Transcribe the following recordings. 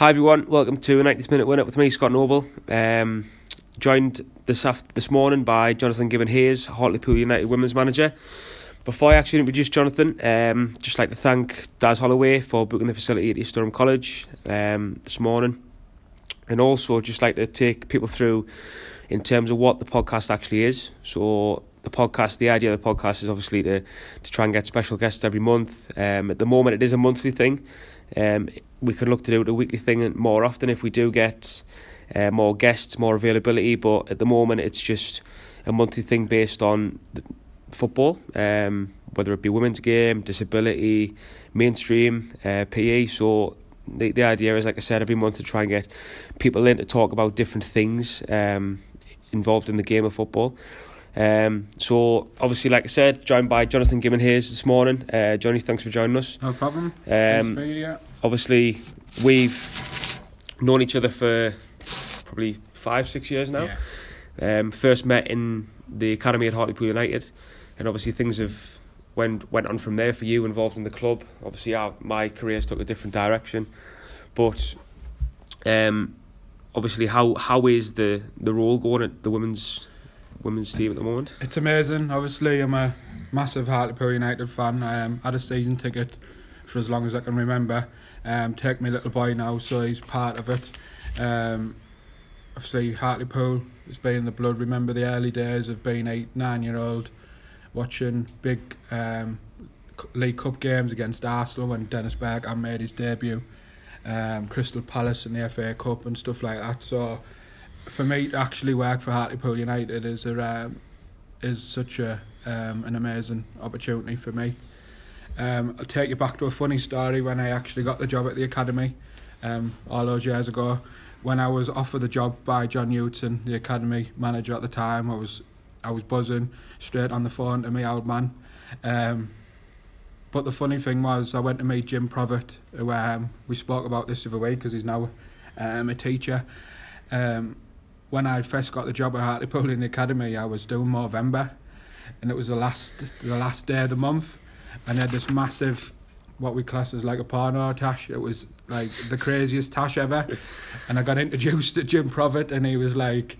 Hi everyone, welcome to a 90 minute win up with me, Scott Noble. Um, joined this after, this morning by Jonathan Gibbon Hayes, Hartlepool United women's manager. Before I actually introduce Jonathan, um, just like to thank Daz Holloway for booking the facility at East Durham College um, this morning, and also just like to take people through in terms of what the podcast actually is. So the podcast, the idea of the podcast is obviously to to try and get special guests every month. Um, at the moment, it is a monthly thing. Um, we could look to do a weekly thing more often if we do get uh, more guests, more availability. But at the moment, it's just a monthly thing based on football, um, whether it be women's game, disability, mainstream, uh, PE. So the the idea is, like I said, every month to try and get people in to talk about different things um, involved in the game of football. Um, so obviously, like I said, joined by Jonathan Gibbon Hayes this morning. Uh, Johnny, thanks for joining us. No problem. Um, Um, obviously, we've known each other for probably five, six years now. Yeah. Um, first met in the academy at Hartlepool United, and obviously things have went went on from there for you involved in the club. Obviously, our, my career's took a different direction, but um, obviously, how how is the the role going at the women's women's team at the moment? It's amazing. Obviously, I'm a massive Hartlepool United fan. I um, had a season ticket for as long as I can remember. Um, take my little boy now, so he's part of it. Um, obviously, Hartlepool has been in the blood. Remember the early days of being eight, nine year old, watching big um, League Cup games against Arsenal when Dennis Bergkamp made his debut. Um, Crystal Palace in the FA Cup and stuff like that. So, for me to actually work for Hartlepool United is a um, is such a um, an amazing opportunity for me. Um, I'll take you back to a funny story when I actually got the job at the academy um, all those years ago. When I was offered the job by John Newton, the academy manager at the time, I was I was buzzing straight on the phone to me old man. Um, but the funny thing was, I went to meet Jim Provitt, who um, we spoke about this the other week because he's now um, a teacher. Um, when I first got the job at Hartlepool in the academy, I was doing Movember, and it was the last the last day of the month, and I had this massive, what we class as like a porno tash. It was like the craziest tash ever, and I got introduced to Jim Provitt, and he was like.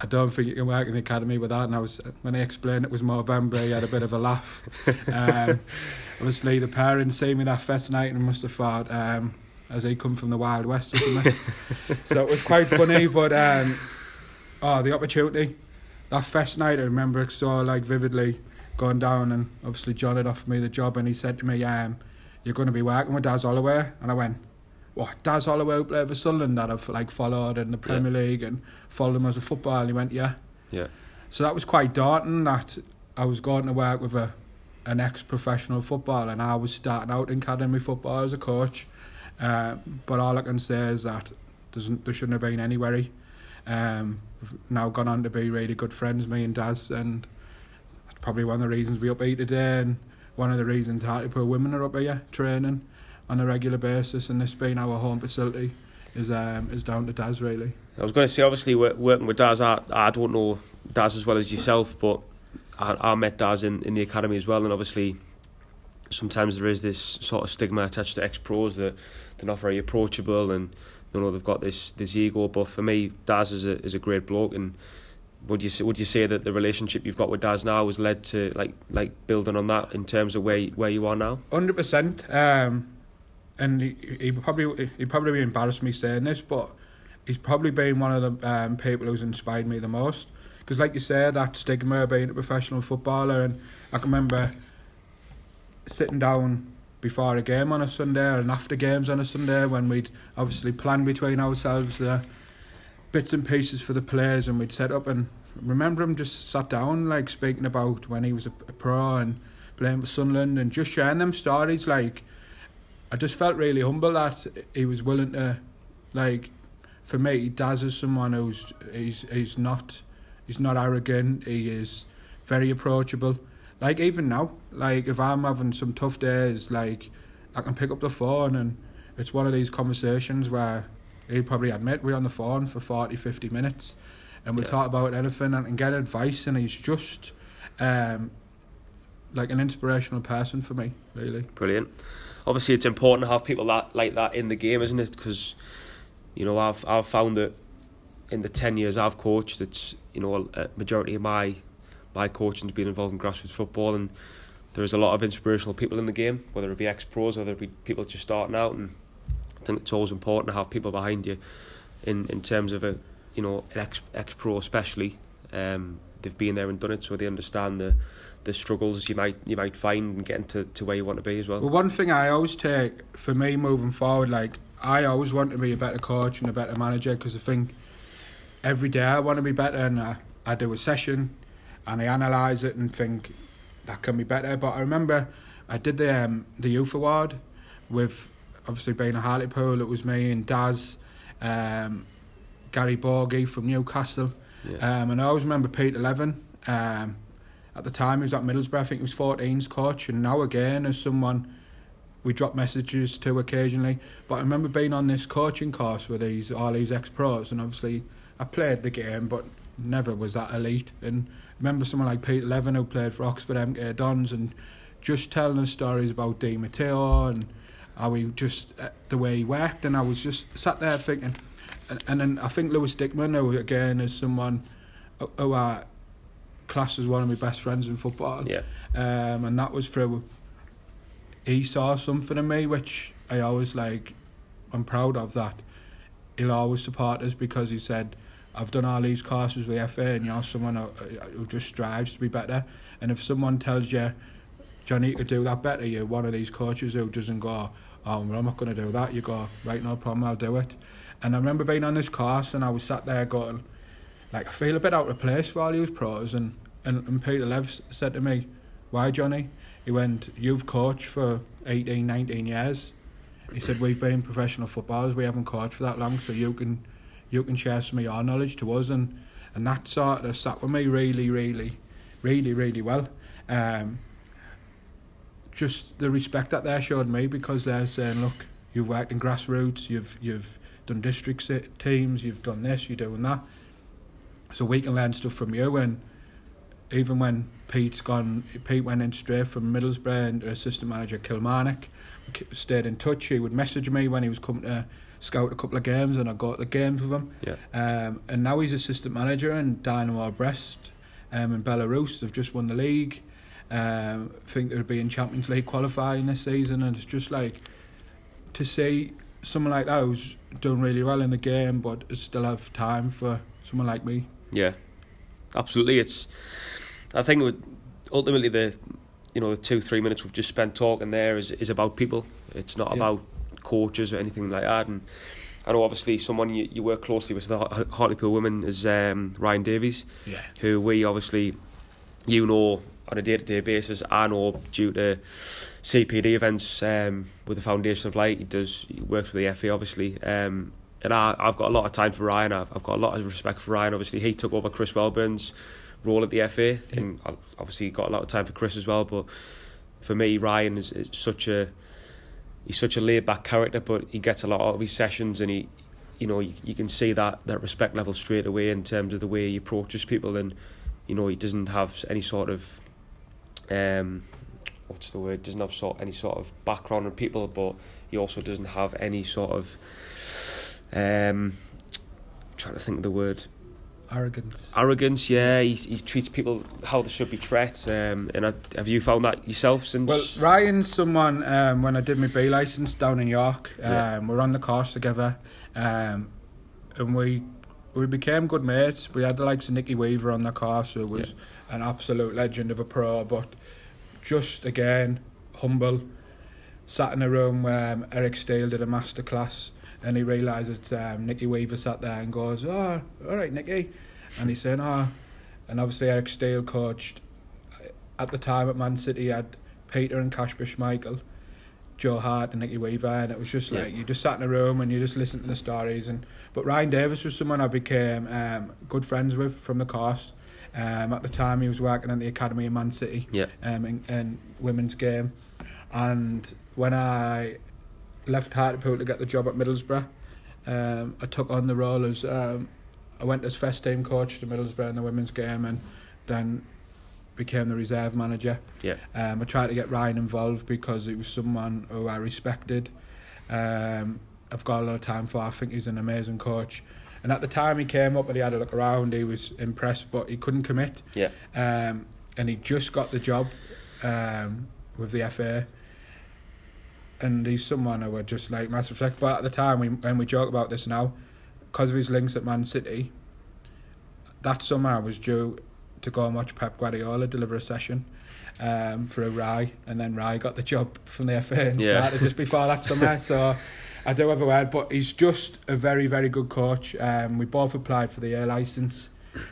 I don't think you can work in the academy with that. And I was when he explained it was Movember, he had a bit of a laugh. Um, obviously, the parents see me that first night and must have thought, um, as they come from the Wild West so it was quite funny, but um, oh, the opportunity. That first night, I remember it so like vividly going down, and obviously John had offered me the job, and he said to me, um, "You're going to be working with Daz Holloway," and I went. What Daz Holloway who played for Sunderland that I've like followed in the Premier League and followed him as a football. And he went, yeah. Yeah. So that was quite daunting that I was going to work with a an ex professional footballer and I was starting out in academy football as a coach. Uh, but all I can say is that there shouldn't have been any worry. Um, we've now gone on to be really good friends, me and Daz, and that's probably one of the reasons we up here today and one of the reasons Hartlepool women are up here training on a regular basis and this being our home facility is um, is down to Daz really. I was going to say, obviously, working with Daz, I, I don't know Daz as well as yourself, but I, I met Daz in, in the academy as well, and obviously, sometimes there is this sort of stigma attached to ex pros that they're not very approachable and you know they've got this this ego. But for me, Daz is a is a great bloke, and would you would you say that the relationship you've got with Daz now has led to like like building on that in terms of where where you are now? Hundred percent. Um, and he, he probably he probably embarrassed me saying this, but he's probably been one of the um, people who's inspired me the most. Because, like you said, that stigma of being a professional footballer, and I can remember sitting down before a game on a Sunday and after games on a Sunday when we'd obviously plan between ourselves the bits and pieces for the players, and we'd set up and remember him just sat down like speaking about when he was a, a pro and playing for Sunderland and just sharing them stories like I just felt really humble that he was willing to, like, for me, Daz is someone who's he's he's not he's not arrogant. He is very approachable. Like even now, like if I'm having some tough days, like I can pick up the phone and it's one of these conversations where he'd probably admit we're on the phone for 40, 50 minutes and we'll Yeah. talk about anything and, and get advice and he's just um like an inspirational person for me, really. Brilliant. Obviously, it's important to have people that like that in the game, isn't it? Because you know, I've I've found that in the ten years I've coached, it's you know a majority of my my coaching has been involved in grassroots football, and there's a lot of inspirational people in the game, whether it be ex pros, whether it be people just starting out, and I think it's always important to have people behind you, in in terms of a you know an ex ex pro especially. Um, they've been there and done it, so they understand the the struggles you might you might find in getting to, to where you want to be as well. Well, one thing I always take for me moving forward, like I always want to be a better coach and a better manager because I think every day I want to be better and I, I do a session and I analyse it and think that can be better. But I remember I did the um, the youth award with obviously being a Hartlepool. It was me and Daz, um, Gary Borgie from Newcastle, Yeah. um, and I always remember Pete Leven. Um, at the time, he was at Middlesbrough. I think he was 14's coach, and now again as someone we drop messages to occasionally. But I remember being on this coaching course with these all these ex pros, and obviously I played the game, but never was that elite. And remember someone like Pete Leven who played for Oxford MK Dons, and just telling us stories about Di Matteo and how he just uh, the way he worked, and I was just sat there thinking. And, and then I think Lewis Dickman, who again is someone who- who I class as one of my best friends in football Yeah. um, and that was through he saw something in me which I always like I'm proud of that he'll always support us because he said I've done all these courses with FA and you're someone who, who just strives to be better. And if someone tells you Johnny you could do that better? You're one of these coaches who doesn't go oh well, I'm not going to do that. You go right no problem I'll do it. And I remember being on this course and I was sat there going like I feel a bit out of place for all these pros. And, and, and Peter Lev said to me, Why Johnny? He went, You've coached for 18, 19 years. He said, We've been professional footballers, we haven't coached for that long, so you can you can share some of your knowledge to us and, and that sort of sat with me really, really, really, really well. Um, just the respect that they showed me because they're saying, Look, you've worked in grassroots, you've you've done district teams, you've done this, you're doing that so we can learn stuff from you and even when Pete's gone Pete went in straight from Middlesbrough and assistant manager Kilmarnock stayed in touch he would message me when he was coming to scout a couple of games and I go to the games with him Yeah. um, and now he's assistant manager in Dinamo Brest um, in Belarus they've just won the league um, I think they'll be in Champions League qualifying this season and it's just like to see someone like that who's done really well in the game but still have time for someone like me Yeah, absolutely. It's. I think ultimately the, you know, the two three minutes we've just spent talking there is is about people. It's not Yeah. about coaches or anything like that. And I know obviously someone you, you work closely with the Har- Hartlepool women is um, Ryan Davies, yeah who we obviously, you know, on a day to day basis. I know due to CPD events um, with the Foundation of Light, he does he works with the FA obviously. Um, and I, I've got a lot of time for Ryan. I've, I've got a lot of respect for Ryan. Obviously, he took over Chris Welburn's role at the FA, and I- obviously got a lot of time for Chris as well. But for me, Ryan is, is such a he's such a laid back character, but he gets a lot out of his sessions, and he, you know, you, you can see that that respect level straight away in terms of the way he approaches people, and you know, he doesn't have any sort of um, what's the word? Doesn't have sort any sort of background on people, but he also doesn't have any sort of um, trying to think of the word arrogance arrogance. Yeah, he he treats people how they should be treated. Um, and I, have you found that yourself since? Well, Ryan's someone um, when I did my B license down in York. Um, Yeah. We're on the course together, um, and we we became good mates. We had the likes of Nicky Weaver on the course, who was an absolute legend of a pro, but just again humble. Sat in a room where um, Eric Steele did a masterclass, and he realises um, Nicky Weaver sat there and goes, "Oh, all right, Nicky," and he's saying, "Oh," and obviously Eric Steele coached at the time at Man City. Had Peter and Kasper Schmeichel, Joe Hart and Nicky Weaver, and it was just Yeah. like you just sat in a room and you just listened to the stories. And but Ryan Davis was someone I became um, good friends with from the course. Um, at the time, he was working at the academy of Man City yeah, um, in, in women's game, and when I left Hartlepool to get the job at Middlesbrough, um, I took on the role as um, I went as first team coach to Middlesbrough in the women's game, and then became the reserve manager. Yeah. Um, I tried to get Ryan involved because he was someone who I respected. Um, I've got a lot of time for. I think he's an amazing coach. And at the time he came up and he had a look around, he was impressed, but he couldn't commit. Yeah. Um, and he just got the job um, with the FA. And he's someone I would just like massive respect. But at the time, we, when we joke about this now, because of his links at Man City, that summer I was due to go and watch Pep Guardiola deliver a session um, for a Rye, and then Rye got the job from the FA and Yeah. started just before that summer. So I do have a word, but he's just a very, very good coach. Um, we both applied for the A license.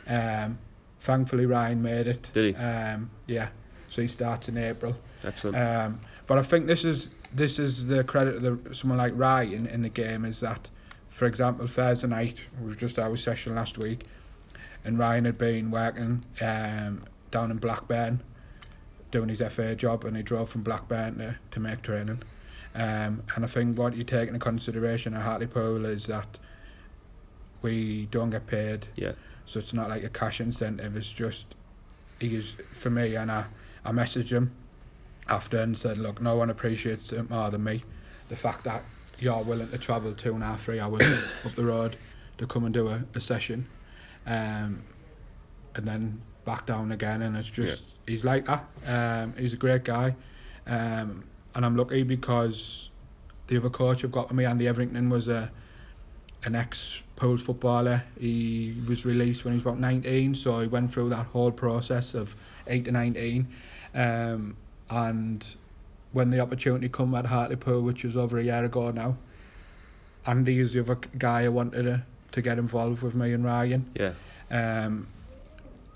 Um, thankfully, Ryan made it. Did he? Um, yeah, so he starts in April. Excellent. Um, but I think this is this is the credit of the, someone like Ryan in the game is that, for example, Thursday night we was just our session last week, and Ryan had been working um, down in Blackburn, doing his FA job, and he drove from Blackburn to, to make training. Um, and I think what you take into consideration at Hartlepool is that we don't get paid, yeah. so it's not like a cash incentive. It's just he is for me, and I I messaged him after and said, look, no one appreciates it more than me. The fact that you're willing to travel two and a half, three hours up the road to come and do a, a session, um, and then back down again, and it's just he's like that. Um, he's a great guy, um, and I'm lucky because the other coach I've got with me, Andy Everington, was a an ex pool footballer. He was released when he was about 19, so he went through that whole process of 8 to 19. Um, and when the opportunity come at Hartlepool, which was over a year ago now, Andy is the other guy I wanted to, to get involved with me and Ryan. Yeah. Um,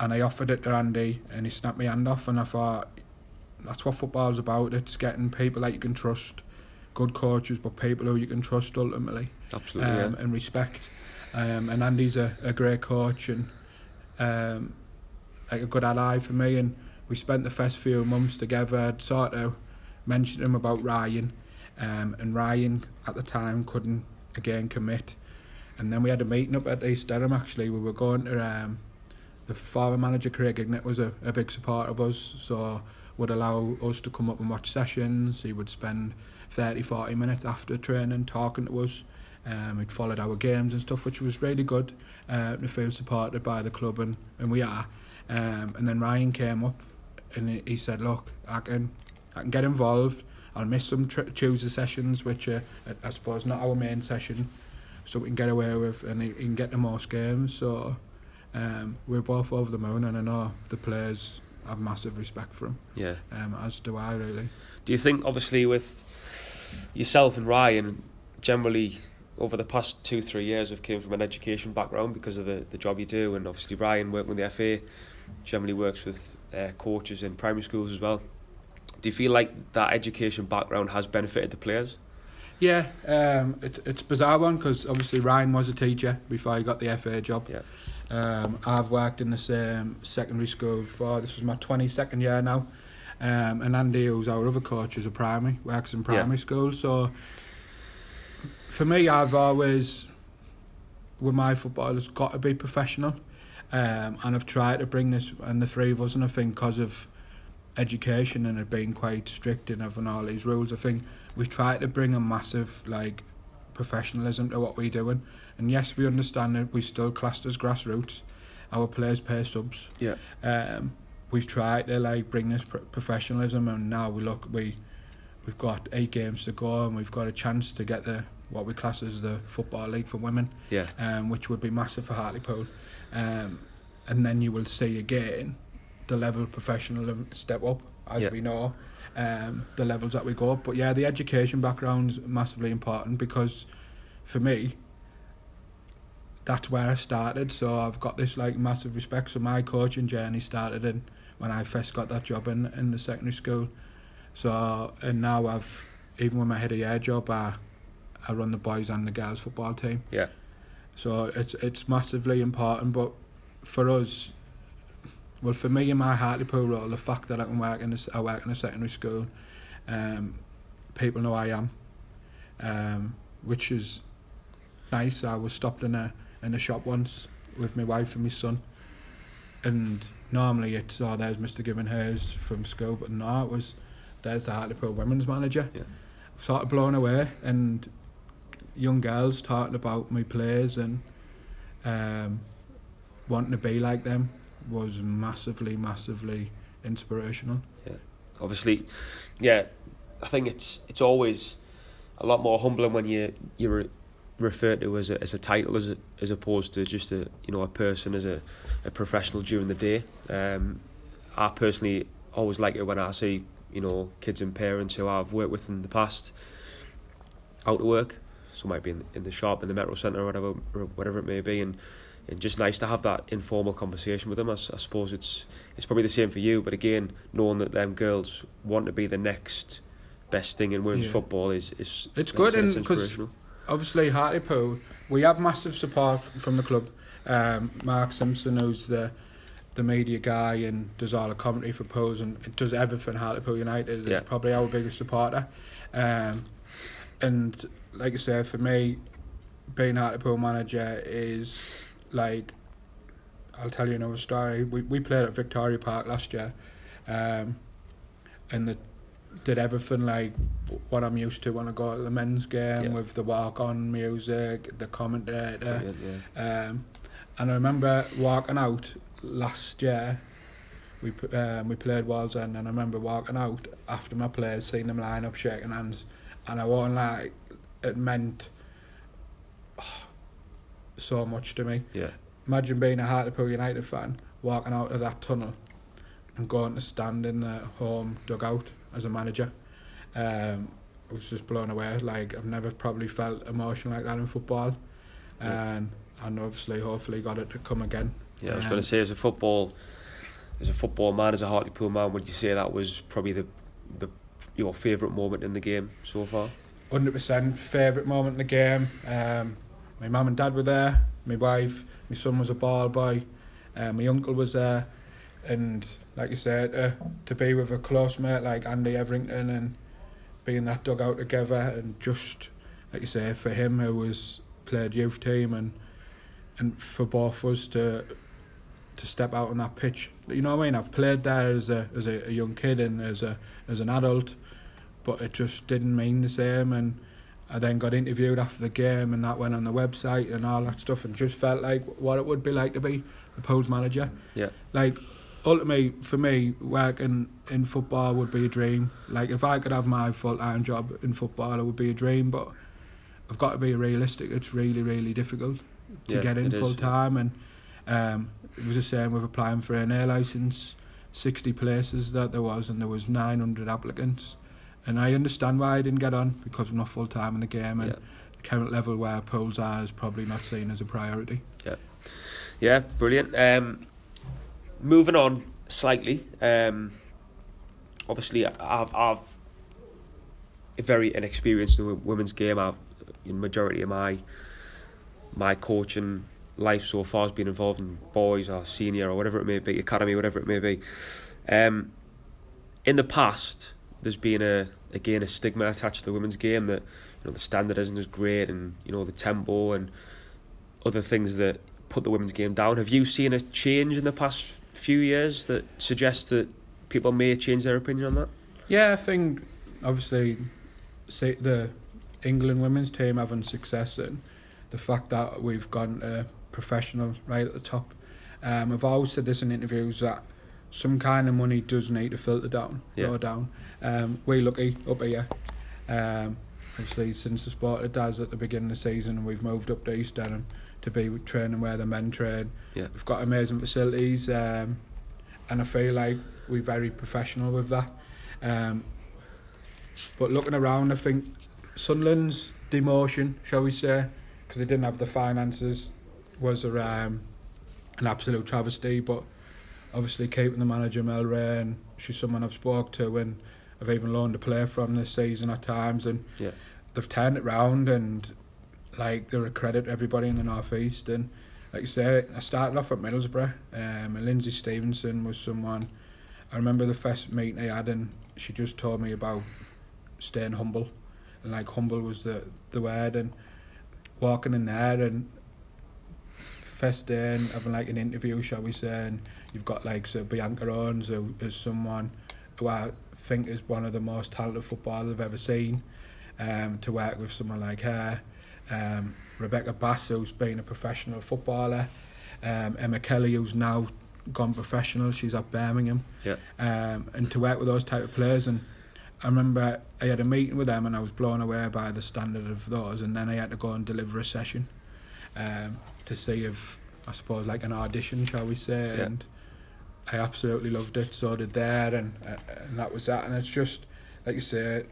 and I offered it to Andy, and he snapped my hand off, and I thought that's what football's about. It's getting people that you can trust, good coaches, but people who you can trust ultimately Absolutely. um, and respect. Um, and Andy's a, a great coach and um, like a good ally for me. And we spent the first few months together. Sort of mentioned him about Ryan, um, and Ryan at the time couldn't again commit. And then we had a meeting up at East Durham. Actually, we were going to um, the former manager Craig Hignett was a, a big supporter of us, so would allow us to come up and watch sessions. He would spend 30, 40 minutes after training talking to us. Um, he'd followed our games and stuff, which was really good uh, to feel supported by the club, and, and we are. Um, and then Ryan came up and he, said, "Look, I can, I can get involved. I'll miss some tr- Tuesday sessions, which are, I suppose, not our main session, so we can get away with, and he, he can get to most games." So um, we're both over the moon, and I know the players have massive respect for him, yeah. um, as do I really. Do you think, obviously, with yourself and Ryan, generally over the past two, three years, have came from an education background because of the, the job you do, and obviously Ryan working with the FA, generally works with uh, coaches in primary schools as well. Do you feel like that education background has benefited the players? Yeah, um, it's it's a bizarre one because obviously Ryan was a teacher before he got the FA job. Yeah. Um, I've worked in the same secondary school for this was my twenty second year now, um, and Andy, who's our other coach, is a primary works in primary school. So for me, I've always with my football has got to be professional, um, and I've tried to bring this and the three of us, and I think because of education and it being quite strict and having all these rules, I think we try to bring a massive like professionalism to what we're doing. And yes, we understand that we still classed as grassroots. Our players pay subs. Yeah. Um, we've tried to like bring this pro- professionalism, and now we look we we've got eight games to go, and we've got a chance to get the what we class as the football league for women, Yeah. um, which would be massive for Hartlepool. Um, and then you will see again the level of professionalism step up as Yeah. we know um, the levels that we go up. But yeah, the education background's massively important because for me, that's where I started. So I've got this like massive respect. So my coaching journey started in when I first got that job in in the secondary school. So and now I've even when I head a year job, I I run the boys and the girls football team. Yeah. So it's it's massively important. But for us, well, for me in my Hartlepool role, the fact that I can work in a, I work in a secondary school, um, people know I am, um, which is nice. I was stopped in a in a shop once with my wife and my son, and normally it's oh there's Mr. Gibbon Hayes from school, but no, it was there's the Hartlepool women's manager. Yeah. Sort of blown away, and young girls talking about my players and um, wanting to be like them was massively, massively inspirational. Yeah, obviously, yeah, I think it's it's always a lot more humbling when you you're to as a as a title as a, as opposed to just a you know a person as a, a professional during the day. Um, I personally always like it when I see you know kids and parents who I've worked with in the past out to work. So might be in, in the shop, in the metro centre, or whatever, or whatever it may be, and and just nice to have that informal conversation with them. i suppose it's it's probably the same for you, but again, knowing that them girls want to be the next best thing in women's Yeah. football is is It's good I and 'cause inspirational. obviously Hartlepool, we have massive support from the club. Um, Mark Simpson, who's the the media guy and does all the commentary for Pools and does everything Hartlepool United, Yeah. is probably our biggest supporter. Um, and like I said, for me, being Hartlepool manager is like, I'll tell you another story. We we played at Victoria Park last year, um, and the did everything like what I'm used to when I go to the men's game Yeah. with the walk on music, the commentator. Yeah. Um, and I remember walking out last year. We um, we played Wallsend, and I remember walking out after my players, seeing them line up, shaking hands, and I won't lie, it meant oh, so much to me. Yeah, Imagine being a Hartlepool United fan, walking out of that tunnel, and going to stand in the home dugout as a manager. Um, I was just blown away. Like I've never probably felt emotion like that in football, Yeah. and and obviously, hopefully, got it to come again. yeah. I was Um, going to say as a football, as a football man, as a Hartlepool man, would you say that was probably the the your favourite moment in the game so far? Hundred percent favourite moment in the game. Um, my mum and dad were there. My wife, my son was a ball boy. Uh, my uncle was there, and like you said, uh, to be with a close mate like Andy Everington and be in that dugout together, and just like you say, for him who was played youth team, and and for both of us to to step out on that pitch. You know what I mean? I've played there as a as a, a young kid and as a as an adult, but it just didn't mean the same. And I then got interviewed after the game, and that went on the website and all that stuff, and just felt like what it would be like to be a Pools manager. Yeah. Like ultimately, for me, working in football would be a dream. Like if I could have my full time job in football, it would be a dream. But I've got to be realistic. It's really, really difficult to Yeah, get in full time, and um, it was the same with applying for an A license. Sixty places that there was, and there was nine hundred applicants. And I understand why I didn't get on because I'm not full time in the game, and Yeah. the current level where pools are is probably not seen as a priority. Yeah, yeah, brilliant. Um, moving on slightly. Um, obviously, I've, I've very inexperienced in the women's game. I've the majority of my my coaching life so far has been involved in boys or senior or whatever it may be, academy, whatever it may be. Um, in the past, there's been a again a stigma attached to the women's game that you know the standard isn't as great, and you know the tempo and other things that put the women's game down. Have you seen a change in the past few years that suggests that people may change their opinion on that? Yeah, I think obviously say the England women's team having success and the fact that we've gone to professional right at the top. Um, I've always said this in interviews that some kind of money does need to filter down, Yeah. go down. Um, we lucky up here. Um, obviously, since the sport it does at the beginning of the season, we've moved up to East Durham to be training where the men train. Yeah. We've got amazing facilities, um, and I feel like we're very professional with that. Um, but looking around, I think Sunderland's demotion, shall we say, because they didn't have the finances, was a, um, an absolute travesty. But obviously, Kate, keeping the manager Mel Reay, and she's someone I've spoke to and I've even loaned a player from this season at times, and Yeah. they've turned it round and like they're a credit to everybody in the northeast. And like you say, I started off at Middlesbrough. Um, and Lindsay Stevenson was someone. I remember the first meeting I had, and she just told me about staying humble, and like humble was the the word, and walking in there and first day and having like an interview, shall we say, and you've got like so Bianca Owens who is someone who I think is one of the most talented footballers I've ever seen. Um, to work with someone like her, um, Rebecca Bass, who's been a professional footballer, um, Emma Kelly, who's now gone professional. She's at Birmingham. Yeah. Um, and to work with those type of players, and I remember I had a meeting with them, and I was blown away by the standard of those. And then I had to go and deliver a session, um, to see if I suppose like an audition, shall we say, Yeah. and I absolutely loved it. So did there, and uh, and that was that. And it's just like you say,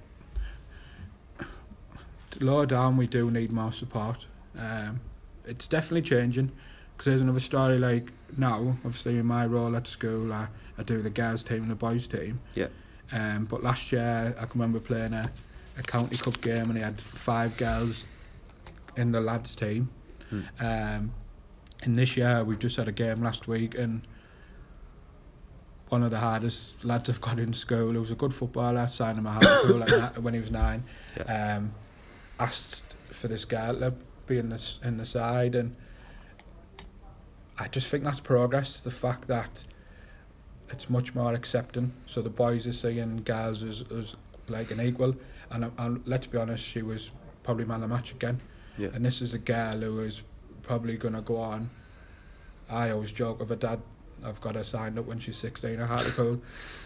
lower down we do need more support. Um, it's definitely changing because there's another story like now. Obviously, in my role at school, I, I do the girls team and the boys team. Yeah. Um, but last year I can remember playing a, a county cup game and he had five girls in the lads team. Hmm. Um, and this year we've just had a game last week and one of the hardest lads I've got in school, He was a good footballer, signed him a high school when he was nine. Um, asked for this girl to be in this in the side, and I just think that's progress. The fact that it's much more accepting, so the boys are seeing girls as, as like an equal, and, and let's be honest, she was probably man of the match again. Yeah. And this is a girl who is probably going to go on. I always joke with her dad, I've got her signed up when she's 16 at Hartlepool,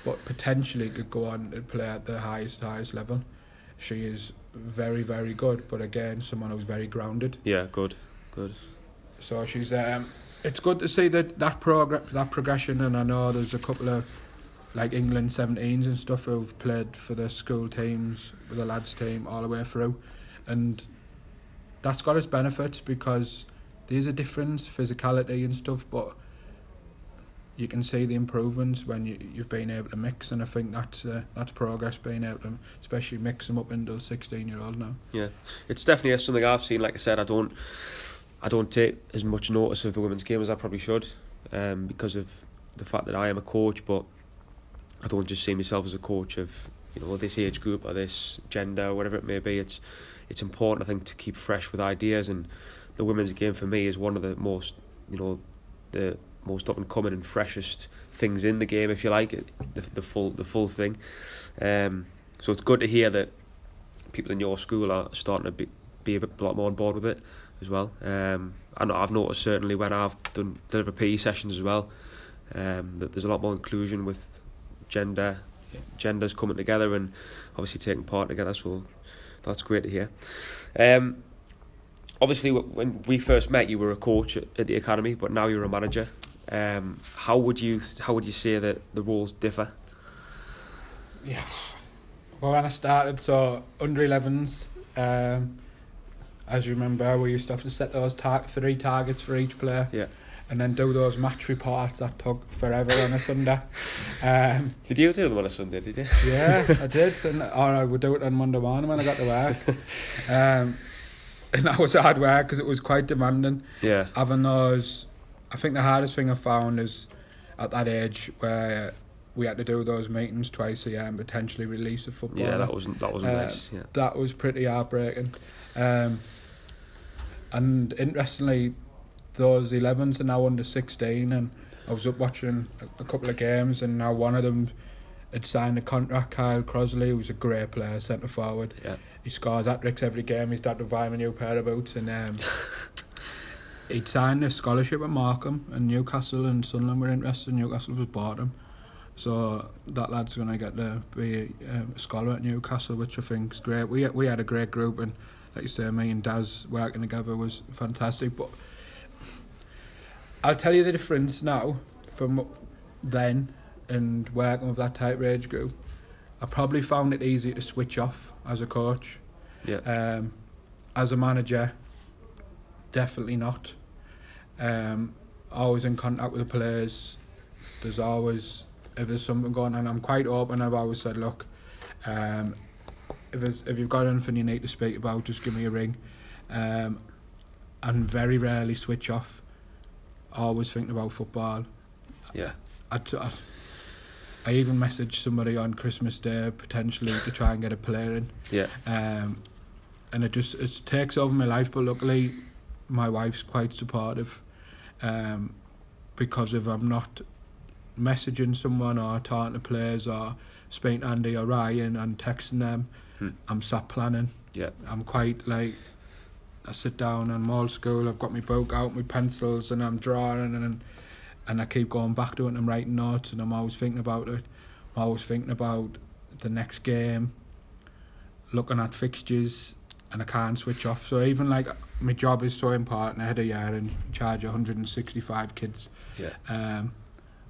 but potentially could go on and play at the highest, highest level. She is very, very good, but again, someone who's very grounded. Yeah, good, good. So she's um, it's good to see that that progress, that progression, and I know there's a couple of like England 17s and stuff who've played for the school teams, with the lads team all the way through, and that's got its benefits because there's a difference, physicality and stuff, but you can see the improvements when you you've been able to mix, and I think that's uh, that's progress being able to, especially mix them up into a 16 year old now. Yeah, it's definitely something I've seen. Like I said, I don't, I don't take as much notice of the women's game as I probably should, um, because of the fact that I am a coach. But I don't just see myself as a coach of you know this age group or this gender or whatever it may be. It's it's important I think to keep fresh with ideas, and the women's game for me is one of the most you know the most up and coming and freshest things in the game, if you like it, the the full the full thing. Um, so it's good to hear that people in your school are starting to be, be a bit lot more on board with it as well. Um, I know I've noticed certainly when I've done deliver PE sessions as well, um, that there's a lot more inclusion with gender, genders coming together and obviously taking part together. So that's great to hear. Um, obviously, when we first met, you were a coach at the academy, but now you're a manager. Um, how would you how would you say that the roles differ? Yeah. Well, when I started, so under 11s, um, as you remember, we used to have to set those tar- three targets for each player. Yeah. And then do those match reports that took forever on a Sunday. Um, Did you do them on a Sunday? Did you? yeah, I did. And, or I would do it on Monday morning when I got to work. Um, and that was hard work because it was quite demanding. Yeah. having those I think the hardest thing I found is at that age where we had to do those meetings twice a year and potentially release a football. Yeah, that wasn't that wasn't Uh, nice. Yeah. that was pretty heartbreaking. Um, and interestingly, those 11s are now under 16, and I was up watching a, a couple of games, and now one of them had signed a contract. Kyle Crosley, who's a great player, centre forward. Yeah. He scores hat tricks every game. He's had to buy him a new pair of boots, and um, he'd signed a scholarship at Markham, and Newcastle and Sunderland were interested. Newcastle was bought him. So that lad's going to get to be a scholar at Newcastle, which I think is great. We we had a great group, and like you say, me and Daz working together was fantastic. But I'll tell you the difference now from then and working with that type of age group. I probably found it easier to switch off as a coach. Yeah. Um, as a manager, definitely not. Um, always in contact with the players. There's always if there's something going on, I'm quite open. I've always said, look, um, if there's, if you've got anything you need to speak about, just give me a ring. Um, and very rarely switch off. Always thinking about football. Yeah. I, t- I, I even messaged somebody on Christmas Day potentially to try and get a player in. Yeah. Um, and it just it takes over my life. But luckily, my wife's quite supportive. um, because if I'm not messaging someone or talking to players or speaking to Andy or Ryan and texting them, Hmm. I'm sat planning. Yeah. I'm quite like I sit down and I'm old school. I've got my book out, my pencils, and I'm drawing and and I keep going back to it. and I'm writing notes, and I'm always thinking about it. I'm always thinking about the next game, looking at fixtures, and I can't switch off. So even like my job is so important. I had a year in charge of 165 kids. Yeah. Um,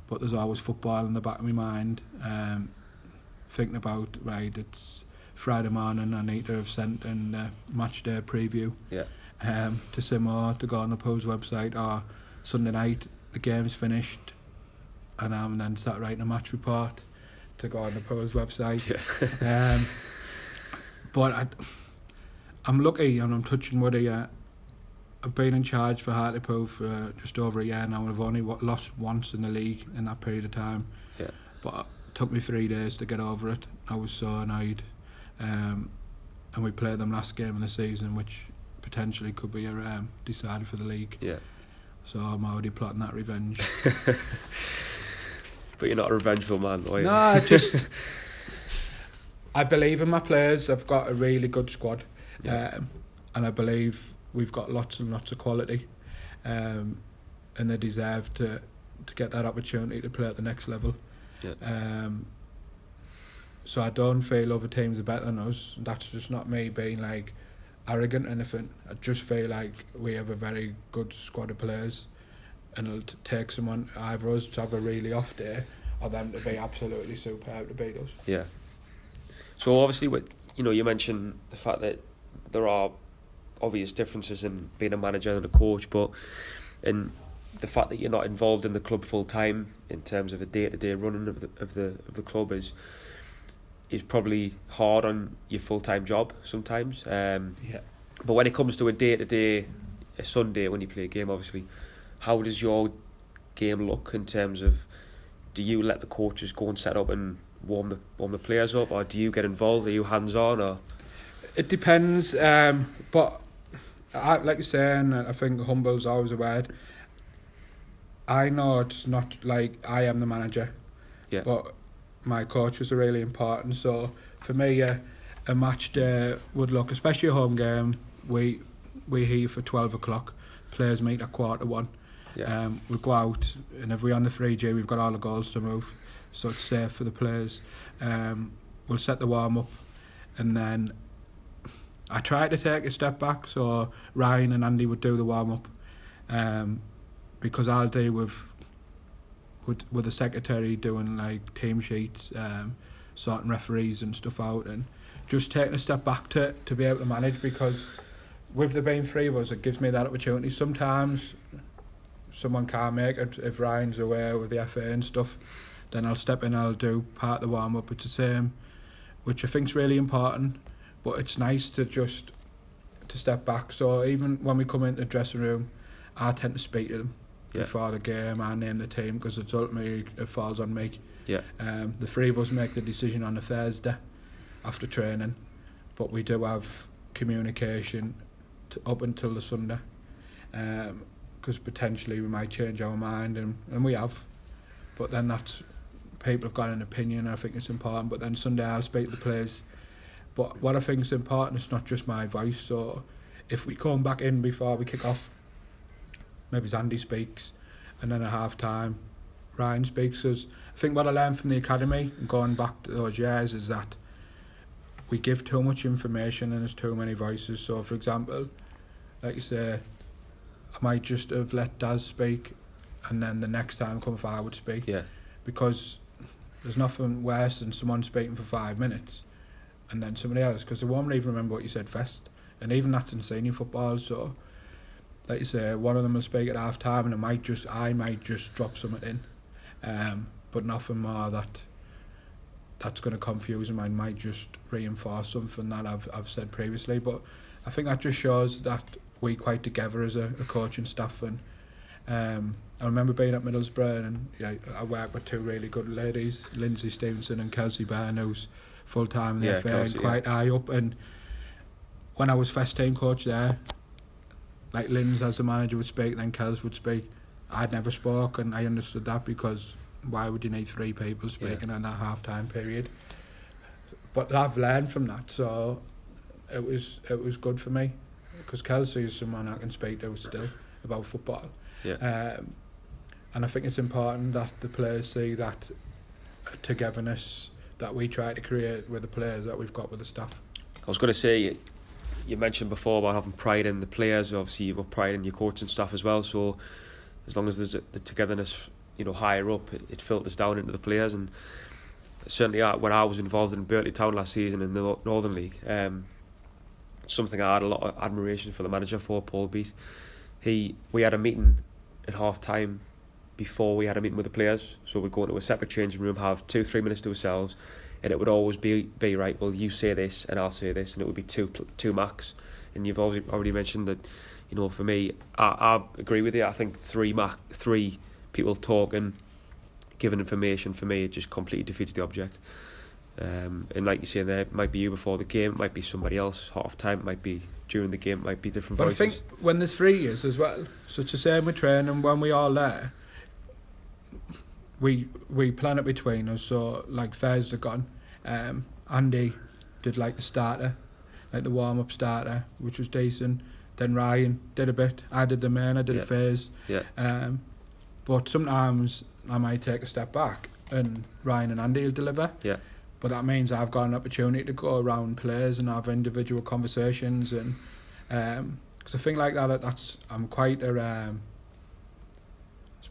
but there's always football in the back of my mind. Um, thinking about right, it's Friday morning. I need to have sent in uh, match day preview. Yeah. Um, to Simo to go on the pub's website or Sunday night the game's finished, and I'm then sat writing a match report to go on the pub's website. Yeah. Um, but I, I'm lucky and I'm touching wood here. I've been in charge for Hartlepool for just over a year now and I've only lost once in the league in that period of time. Yeah. But it took me three days to get over it. I was so annoyed. Um, and we played them last game of the season, which potentially could be a um, decider for the league. yeah. So I'm already plotting that revenge. But you're not a revengeful man, are you? No, I just I believe in my players. I've got a really good squad, Yeah. um, and I believe we've got lots and lots of quality, um, and they deserve to to get that opportunity to play at the next level. Yeah. Um, so I don't feel other teams are better than us. That's just not me being like arrogant or anything. I just feel like we have a very good squad of players, and it'll t- take someone either us to have a really off day or them to be absolutely superb to beat us. Yeah. So obviously, what you know, you mentioned the fact that there are obvious differences in being a manager and a coach, but and the fact that you're not involved in the club full time in terms of a day to day running of the of the of the club is is probably hard on your full time job sometimes. Um, Yeah. but when it comes to a day to day, a Sunday when you play a game, obviously, how does your game look in terms of? Do you let the coaches go and set up and warm the warm the players up, or do you get involved? Are you hands on, or It depends, um, but I, like you're saying, I think humble's always a word. I know it's not like I am the manager, Yeah. but my coaches are really important. So for me, uh, a match day would look, especially a home game. We we here for twelve o'clock. Players meet at quarter one. yeah, Um, we'll go out, and if we're on the 3G, we've got all the goals to move, so it's safe for the players. Um, we'll set the warm up, and then I tried to take a step back, so Ryan and Andy would do the warm up, um, because I'll do with with with the secretary doing like team sheets, um, sorting referees and stuff out, and just taking a step back to to be able to manage because. With there being three of us, it gives me that opportunity. Sometimes someone can't make it if Ryan's away with the FA and stuff, then I'll step in. I'll do part of the warm up. It's the same, which I think's really important. But it's nice to just to step back. So even when we come into the dressing room, I tend to speak to them Yeah. before the game. I name the team because it's ultimately it falls on me. Yeah. Um, the three of us make the decision on a Thursday after training, but we do have communication to, up until the Sunday. Because potentially we might change our mind, and, and we have. But then that's people have got an opinion. I think it's important. But then Sunday I'll speak to the players. But what I think is important is not just my voice. So if we come back in before we kick off, maybe Andy speaks, and then at half time, Ryan speaks. 'Cause I think what I learned from the academy and going back to those years is that we give too much information and there's too many voices. So, for example, like you say, I might just have let Daz speak, and then the next time come if I would speak yeah, because there's nothing worse than someone speaking for five minutes and then somebody else because they won't even remember what you said first. And even that's insane in football. So, like you say, one of them will speak at half time, and I might just I might just drop something in, um, but nothing more that that's going to confuse them. I might just reinforce something that I've I've said previously. But I think that just shows that we quite together as a, a coaching staff and. Um, I remember being at Middlesbrough and yeah, I worked with two really good ladies, Lindsay Stevenson and Kelsey Byrne, who's full time in the Yeah, FA and quite high up. And when I was first team coach there, like Linz as the manager would speak, then Kels would speak, I'd never spoke, and I understood that because why would you need three people speaking in that half time period? But I've learned from that, so it was it was good for me because Kelsey is someone I can speak to still about football. Yeah. Um, and I think it's important that the players see that togetherness that we try to create with the players that we've got with the staff. I was going to say, you mentioned before about having pride in the players. Obviously, you've got pride in your coaching staff as well. So, as long as there's the togetherness, you know, higher up, it, it filters down into the players. And certainly, when I was involved in Birtley Town last season in the Northern League, um, something I had a lot of admiration for the manager for Paul Beat. He, we had a meeting at half time before we had a meeting with the players. So we'd go into a separate changing room, have two, three minutes to ourselves, and it would always be be right. Well, you say this, and I'll say this, and it would be two two max. And you've already already mentioned that, you know, for me, I, I agree with you. I think three max, three people talking, giving information for me, it just completely defeats the object. Um, and like you say, there might be you before the game, it might be somebody else half time, it might be during the game, it might be different but voices. I think when there's three years as well, so it's the same with training when we are there we we plan it between us. So like Thursday gone, um, Andy did like the starter, like the warm up starter, which was decent. Then Ryan did a bit. I did the main. I did Yeah. a phase. Yeah. Um, but sometimes I might take a step back and Ryan and Andy will deliver. Yeah. But that means I've got an opportunity to go around players and have individual conversations and because I think like that that's I'm quite a um,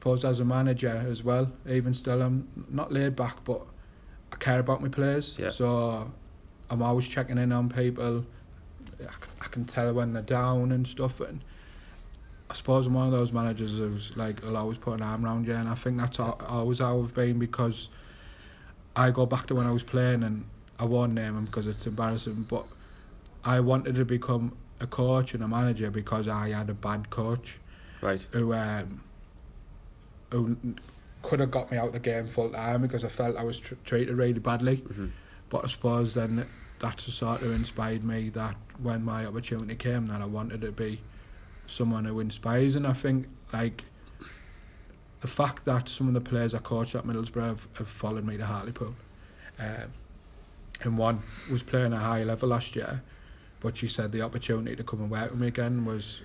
suppose as a manager as well. Even still, I'm not laid back, but I care about my players. Yeah. So I'm always checking in on people. I can tell when they're down and stuff. And I suppose I'm one of those managers who's like, will always put an arm around you. And I think that's al- always how I've been because I go back to when I was playing and I won't name him because it's embarrassing, but I wanted to become a coach and a manager because I had a bad coach Right. who um, who could have got me out the game full time because I felt I was tr- treated really badly. hmm But I suppose then that's sort of inspired me that when my opportunity came, that I wanted to be someone who inspires. And I think like the fact that some of the players I coached at Middlesbrough have, have followed me to Hartlepool. Um, and one was playing at a high level last year, but she said the opportunity to come and work with me again was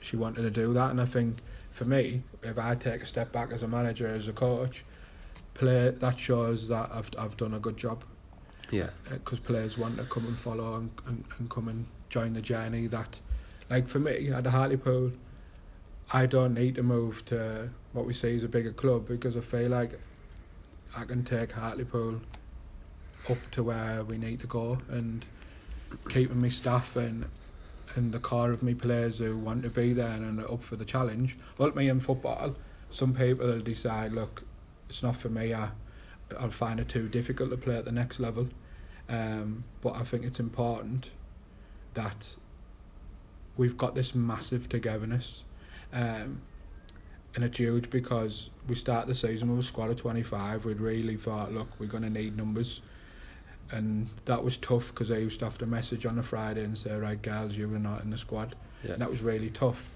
she wanted to do that. And I think for me, if I take a step back as a manager, as a coach, play that shows that I've I've done a good job Yeah. Uh, because players want to come and follow and, and, and come and join the journey that like for me at the Hartlepool I don't need to move to what we say is a bigger club because I feel like I can take Hartlepool up to where we need to go and keeping my staff and and the core of me players who want to be there and are up for the challenge. Ultimately in football, some people will decide, look, it's not for me. I, I'll find it too difficult to play at the next level. Um, but I think it's important that we've got this massive togetherness. Um, and it's huge because we start the season with a squad of 25. We'd really thought, look, we're going to need numbers. And that was tough because I used to have to message on a Friday and say, right, girls, you were not in the squad. Yeah. And that was really tough.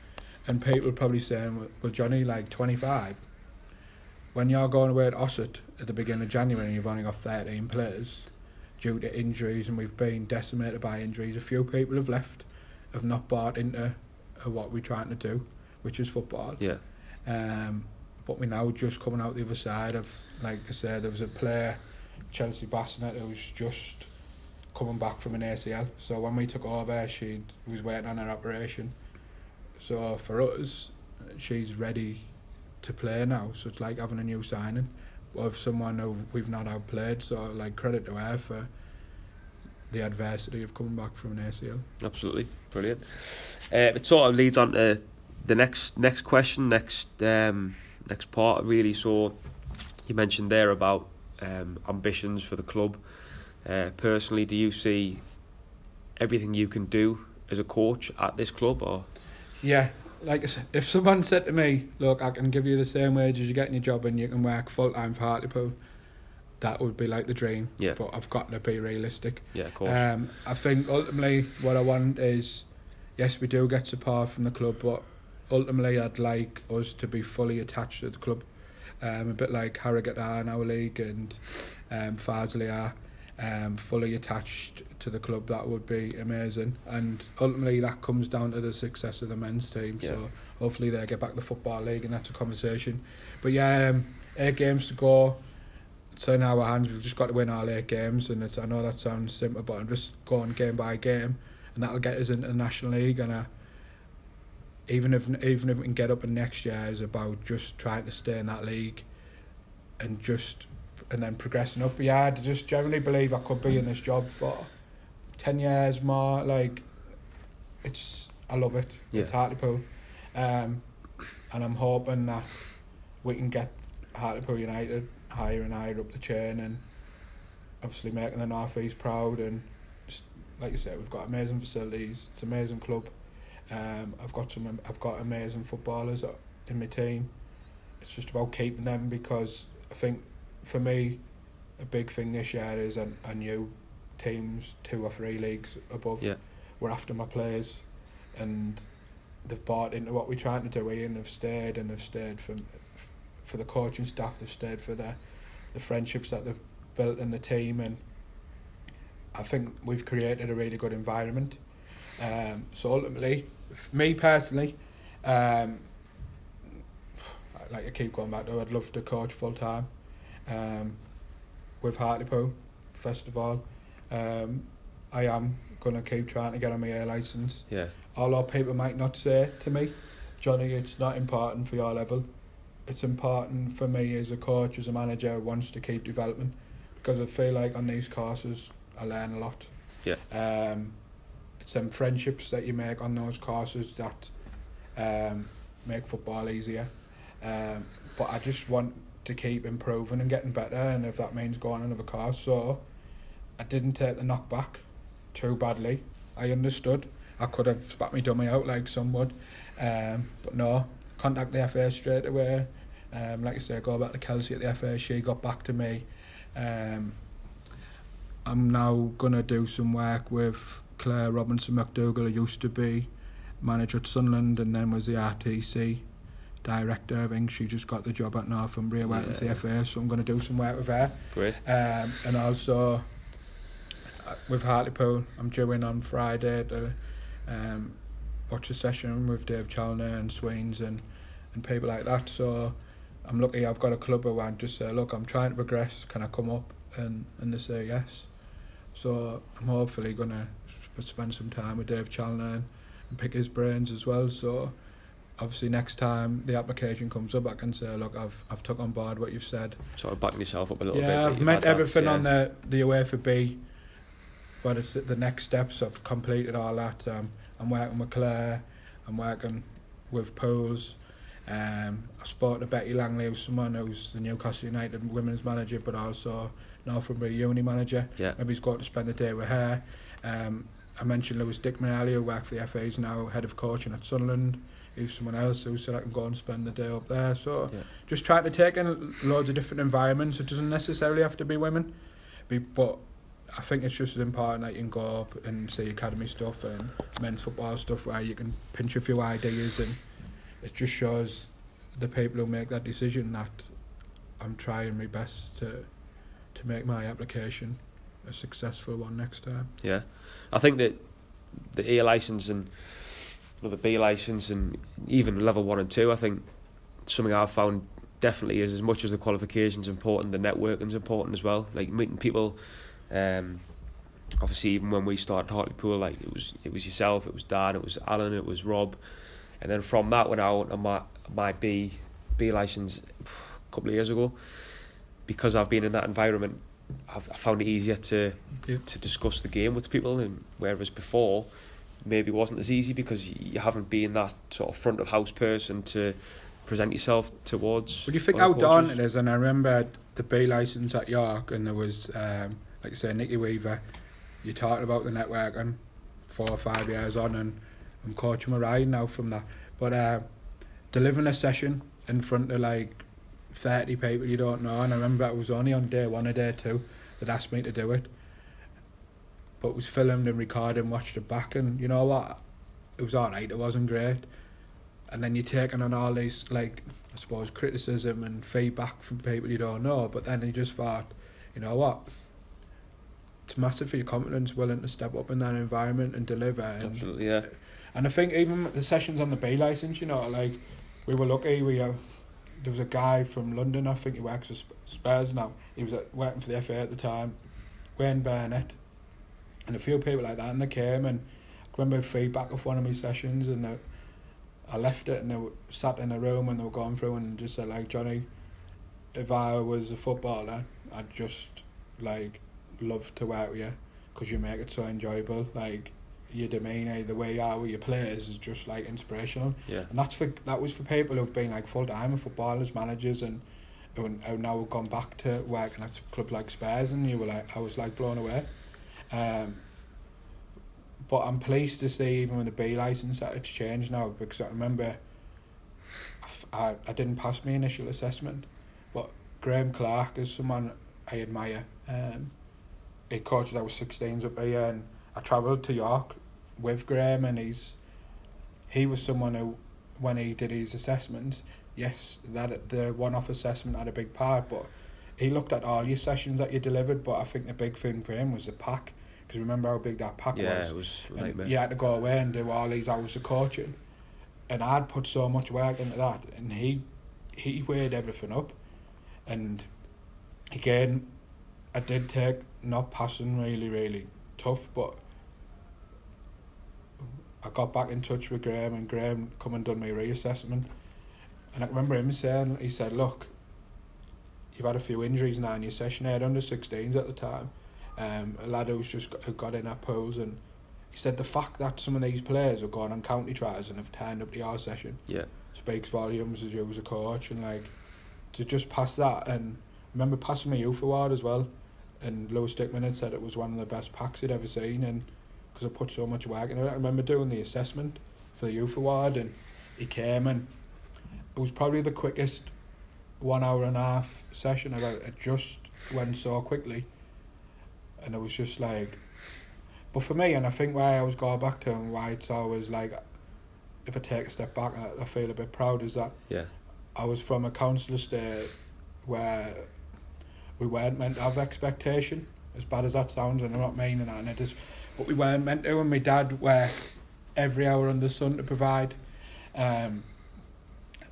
And people probably saying, well, Johnny, like 25. When you're going away at Ossett at the beginning of January and you've only got 13 players due to injuries and we've been decimated by injuries, a few people have left, have not bought into uh, what we're trying to do, which is football. Yeah. Um, but we're now just coming out the other side of, like I said, there was a player, Chelsea Bassinet, who was just coming back from an ACL. So when we took over, she was waiting on her operation. So for us, she's ready to play now. So it's like having a new signing of someone who we've not outplayed. So like credit to her for the adversity of coming back from an ACL. Absolutely, brilliant. Uh, it sort of leads on to the next next question, next um, next part really. So you mentioned there about um, ambitions for the club. Uh, personally, do you see everything you can do as a coach at this club, or Yeah, like I said, if someone said to me, "Look, I can give you the same wage as you get in your job, and you can work full time for Hartlepool," that would be like the dream. Yeah. But I've got to be realistic. yeah, of course, Um, I think ultimately what I want is, yes, we do get support from the club, but ultimately I'd like us to be fully attached to the club. Um, a bit like Harrogate are in our league and um, Farsley are um, fully attached to the club. That would be amazing. And ultimately that comes down to the success of the men's team. Yeah. So hopefully they get back to the football league and that's a conversation. But yeah, um, eight games to go. It's in our hands. We've just got to win all eight games, and it's, I know that sounds simple, but I'm just going game by game, and that'll get us into the national league. And uh, even if even if we can get up in next year, is about just trying to stay in that league, and just and then progressing up. But yeah, I just generally believe I could be in this job for ten years more. Like, it's I love it. It's Yeah. Hartlepool, um, and I'm hoping that we can get Hartlepool United higher and higher up the chain, and obviously making the North East proud. And just like you said, we've got amazing facilities. It's an amazing club. Um, I've got some. I've got amazing footballers in my team. It's just about keeping them because I think for me, a big thing this year is a, a new teams two or three leagues above. Yeah. We're after my players, and they've bought into what we're trying to do here, and they've stayed and they've stayed for for the coaching staff. They've stayed for the the friendships that they've built in the team, and I think we've created a really good environment. Um, so ultimately, me personally, um, like I keep going back to, I'd love to coach full time. Um, with Hartlepool, first of all, um, I am gonna keep trying to get on my A license. Yeah. Although people might not say to me, Johnny, it's not important for your level. It's important for me as a coach, as a manager, who wants to keep development because I feel like on these courses I learn a lot. Yeah. Um, some friendships that you make on those courses that um, make football easier. Um, but I just want to keep improving and getting better, and if that means going another course, so I didn't take the knockback too badly. I understood. I could have spat my dummy out like some would, um, but no. Contact the FA straight away. Um, like I say, go back to Kelsey at the FA. She got back to me. Um, I'm now gonna do some work with Claire Robinson McDougall, who used to be manager at Sunderland and then was the RTC director. I think she just got the job at Northumbria working for Yeah. the FA, so I'm gonna do some work with her. Great. Um, and also uh, with Hartlepool, I'm due in on Friday to um, watch a session with Dave Challinor and Swains and, and people like that. So I'm lucky I've got a club who I just say, look, I'm trying to progress. Can I come up? And, and they say yes. So I'm hopefully going to spend some time with Dave Challinor and, and pick his brains as well. So obviously next time the application comes up, I can say, look, I've I've took on board what you've said. Sort of backing yourself up a little bit. Yeah, that I've you've met everything yeah. on the the UEFA B, but it's the next steps. I've completed all that. Um, I'm working with Claire. I'm working with Pools. Um, I spoke to Becky Langley, who's someone who's the Newcastle United women's manager, but also Northumbria Uni manager. Yeah. Maybe he's going to spend the day with her. Um, I mentioned Lewis Dickman earlier, who worked for the FA, he's now head of coaching at Sunderland. He's someone else who said I can go and spend the day up there. So Yeah. just trying to take in loads of different environments. It doesn't necessarily have to be women, be, but I think it's just as important that you can go up and see academy stuff and men's football stuff where you can pinch a few ideas and it just shows the people who make that decision that I'm trying my best to to make my application a successful one next time. Yeah, I think that the A license and well, the B license and even level one and two, I think something I've found definitely is as much as the qualifications important, the networking's important as well. Like meeting people. Um, obviously, even when we started Hartlepool, like it was it was yourself, it was Dan, it was Alan, it was Rob, and then from that went out on my my B B license a couple of years ago. Because I've been in that environment, I've I found it easier to Yeah. to discuss the game with people, and whereas before maybe it wasn't as easy because you haven't been that sort of front of house person to present yourself towards. Well, you think how daunting it is, and I remember the B license at York, and there was, um, like you say, Nicky Weaver. You talked about the networking four or five years on, and I'm coaching my ride now from that. But uh, delivering a session in front of like 30 people you don't know, and I remember it was only on day one or day two that asked me to do it. But it was filmed and recorded and watched it back, and you know what? It was alright, it wasn't great. and then you're taking on all these like I suppose criticism and feedback from people you don't know. But then you just thought, you know what? It's massive for your confidence, willing to step up in that environment and deliver. And, Absolutely, yeah. and I think even the sessions on the B license, you know, like we were lucky. We uh, there was a guy from London. I think he works for Spurs now. He was at, working for the FA at the time. Wayne Burnett, and a few people like that, and they came and I remember feedback of one of my sessions, and they, I left it, and they were sat in a room and they were going through and just said like Johnny, if I was a footballer, I'd just like love to work with you because you make it so enjoyable. Like your demeanour, the way you are with your players is just like inspirational. Yeah. And that's for that was for people who've been like full time footballers, managers, and who who now have gone back to working at a club like Spurs, and you were like, I was like blown away. Um, but I'm pleased to see even with the B license that it's changed now because I remember I I didn't pass my initial assessment, but Graham Clark is someone I admire. Um, he coached I was 16s up here, and I travelled to York with Graham, and he's he was someone who, when he did his assessments, yes, that the one-off assessment had a big part, but he looked at all your sessions that you delivered. But I think the big thing for him was the pack, because remember how big that pack Yeah, was. it was And you had to go away and do all these hours of coaching, and I'd put so much work into that, and he he weighed everything up, and again, I did take not passing really really tough, but I got back in touch with Graham, and Graham come and done my reassessment, and I remember him saying he said, look. You've had a few injuries now in your session. I had under 16s at the time. Um, a lad who's just got, who got in at pools and he said the fact that some of these players have gone on county trials and have turned up the our session Yeah. speaks volumes as you as a coach and like to just pass that and remember passing my youth award as well and Lewis Dickman had said it was one of the best packs he'd ever seen and because I put so much work it I remember doing the assessment for the youth award and he came and it was probably the quickest one hour and a half session about it just went so quickly and it was just like but for me and I think why I was going back to and why it's always like if I take a step back and I- I feel a bit proud is that Yeah. I was from a council estate where we weren't meant to have expectation, as bad as that sounds, and I'm not meaning that, and it is, but we weren't meant to, and my dad worked every hour under the sun to provide. Um,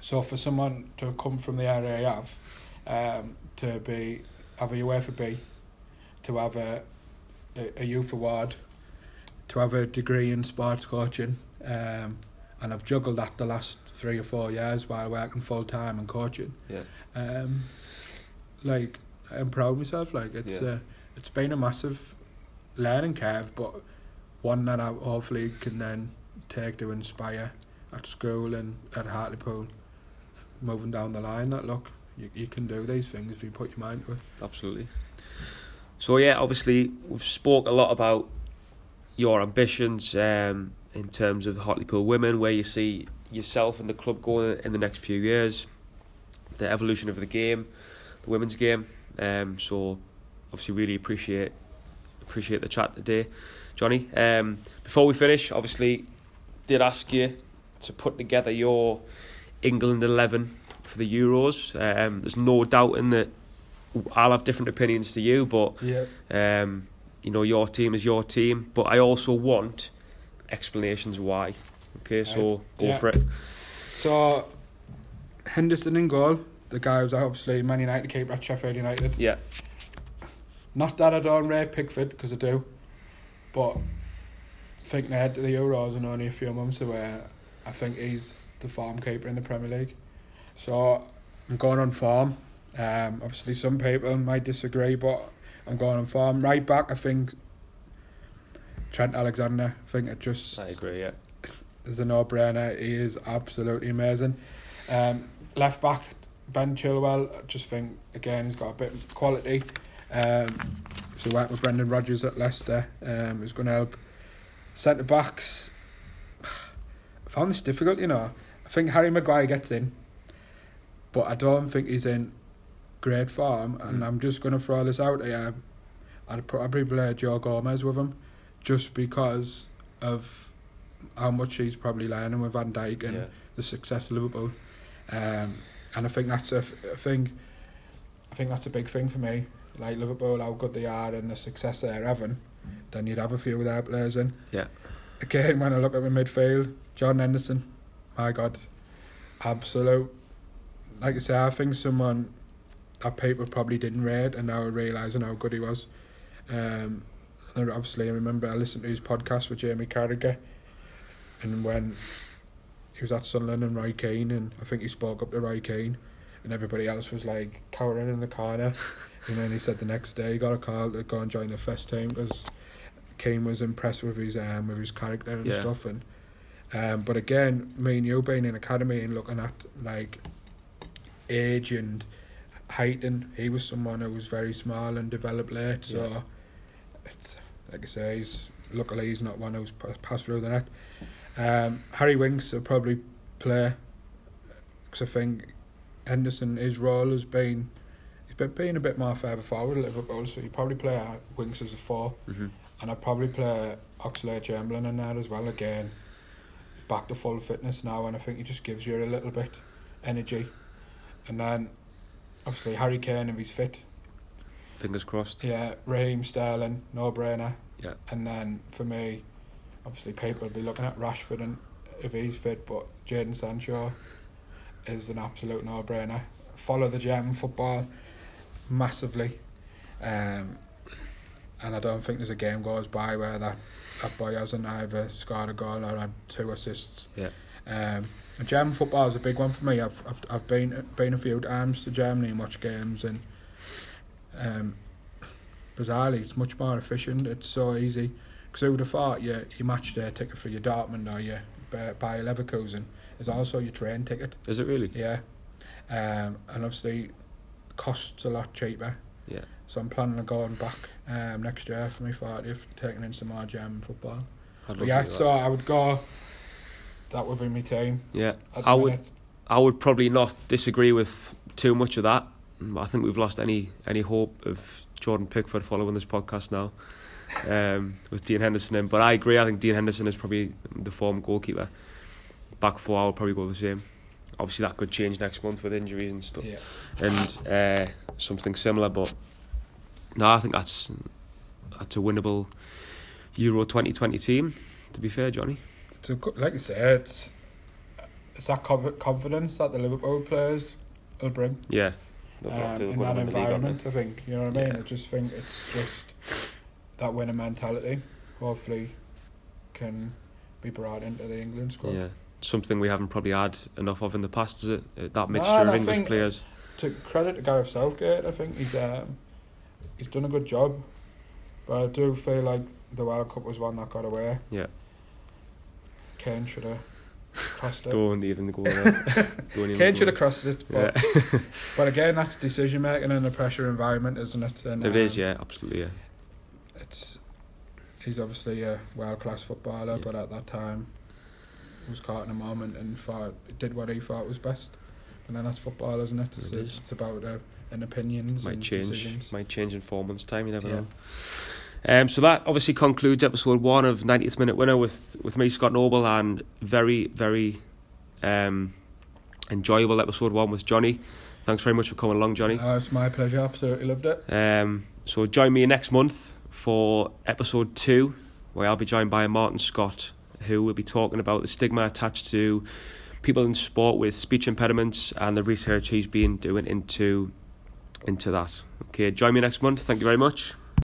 so for someone to come from the area I have, um, to be have a UEFA B, to have a, a, a youth award, to have a degree in sports coaching, um, and I've juggled that the last three or four years while working full time and coaching. Yeah. Um, like I'm proud of myself. Like it's Yeah. uh, it's been a massive learning curve, but one that I hopefully can then take to inspire at school and at Hartlepool, moving down the line. That look, you you can do these things if you put your mind to it. Absolutely. So yeah, obviously we've spoke a lot about your ambitions um, in terms of the Hartlepool women, where you see yourself and the club going in the next few years, the evolution of the game, the women's game. Um, so obviously really appreciate appreciate the chat today, Johnny. Um, before we finish, obviously did ask you to put together your England eleven for the Euros. Um, there's no doubt in that I'll have different opinions to you, but Yeah. um, you know your team is your team. But I also want explanations why. Okay, so go Yeah. for it. So Henderson in goal. The guy who's obviously Man United keeper at Sheffield United. Yeah, Not that I don't rate Pickford, because I do, but thinking ahead to the Euros and only a few months away, I think he's the farm keeper in the Premier League. So I'm going on farm. Um, obviously, some people might disagree, but I'm going on farm. Right back, I think Trent Alexander. I think it just I agree. Yeah, is a no-brainer. He is absolutely amazing. Um, left back Ben Chilwell. I just think again he's got a bit of quality. Um, so work with Brendan Rodgers at Leicester um, is going to help. Centre backs. I found this difficult, you know. I think Harry Maguire gets in, but I don't think he's in great form. And Mm. I'm just going to throw this out here. I'd probably play Joe Gomez with him, just because of how much he's probably learning with Van Dijk and Yeah. the success of Liverpool. Um, and I think that's a, thing. I think that's a big thing for me. Like Liverpool, how good they are and the success they're having. Then you'd have a few of their players in. Yeah. Again, when I look at the midfield, John Henderson, my God, absolute. Like I say, I think someone that people probably didn't rate and now realising how good he was. Um, and obviously, I remember I listened to his podcast with Jamie Carragher, and when he was at Sunderland and Roy Keane, and I think he spoke up to Roy Keane, and everybody else was like cowering in the corner. and then he said the next day he got a call to go and join the first team because Keane was impressed with his um with his character and Yeah. stuff. And um, but again, me and you being in academy and looking at like age and height, and he was someone who was very small and developed late. So Yeah. it's like I say, he's luckily he's not one who's pa- passed through the net. Um, Harry Winks will probably play because I think Henderson his role has been he's been being a bit more further forward at Liverpool, so you probably play Winks as a four, hmm and I'd probably play Oxlade Chamberlain in there as well again. Back to full fitness now, and I think he just gives you a little bit energy, and then obviously Harry Kane if he's fit, Fingers crossed. yeah, Raheem Sterling, no brainer. Yeah. And then for me, obviously people will be looking at Rashford and if he's fit, but Jadon Sancho is an absolute no brainer. Follow the gem football massively. Um, and I don't think there's a game goes by where that, that boy hasn't either scored a goal or had two assists. Yeah. Um, German football is a big one for me. I've I've I've been been a few times to Germany and watched games and um, bizarrely it's much more efficient. It's so easy. Because who would have thought your your match day ticket for your Dortmund or your Bayer Bayer Leverkusen is also your train ticket. Is it really? Yeah, um, and obviously costs a lot cheaper. Yeah. So I'm planning on going back um, next year for my 40th, taking in some more German football. I'd But love yeah, so I would go. That would be my team. yeah. I would minute. I would probably not disagree with too much of that. I think we've lost any any hope of Jordan Pickford following this podcast now um, with Dean Henderson in. But I agree. I think Dean Henderson is probably the form goalkeeper. Back four, I would probably go the same. Obviously, that could change next month with injuries and stuff, Yeah. and uh, something similar. But no, I think that's that's a winnable Euro 2020 team. To be fair, Johnny. So, like you said, it's it's that confidence that the Liverpool players will bring Yeah. um, to in that the league, environment. I think you know what I mean. Yeah. I just think it's just that winning mentality. Hopefully, can be brought into the England squad. Yeah, something we haven't probably had enough of in the past, is it? Uh, That mixture and of English players. To credit to Gareth Southgate, I think he's um, he's done a good job. But I do feel like the World Cup was one that got away. Yeah. Kane should have crossed it. Don't even go there. Don't Kane should have crossed it, but, Yeah. but again, that's decision making in a pressure environment, isn't it? And, it is, um, yeah, absolutely, yeah. It's he's obviously a world class footballer, Yeah. but at that time, was caught in a moment and thought did what he thought was best. And then that's football, isn't it? It's, It is. it's about uh, an opinions Might and change, decisions. might change in four months' time. You never Yeah. know. Um, so that obviously concludes episode one of 90th minute winner with with me, Scott Noble, and very very um, enjoyable episode one with Johnny. Thanks very much for coming along, Johnny. Oh, it's my pleasure. Absolutely loved it. Um, so join me next month for episode two, where I'll be joined by Martin Scott, who will be talking about the stigma attached to people in sport with speech impediments and the research he's been doing into into that. Okay, join me next month. Thank you very much.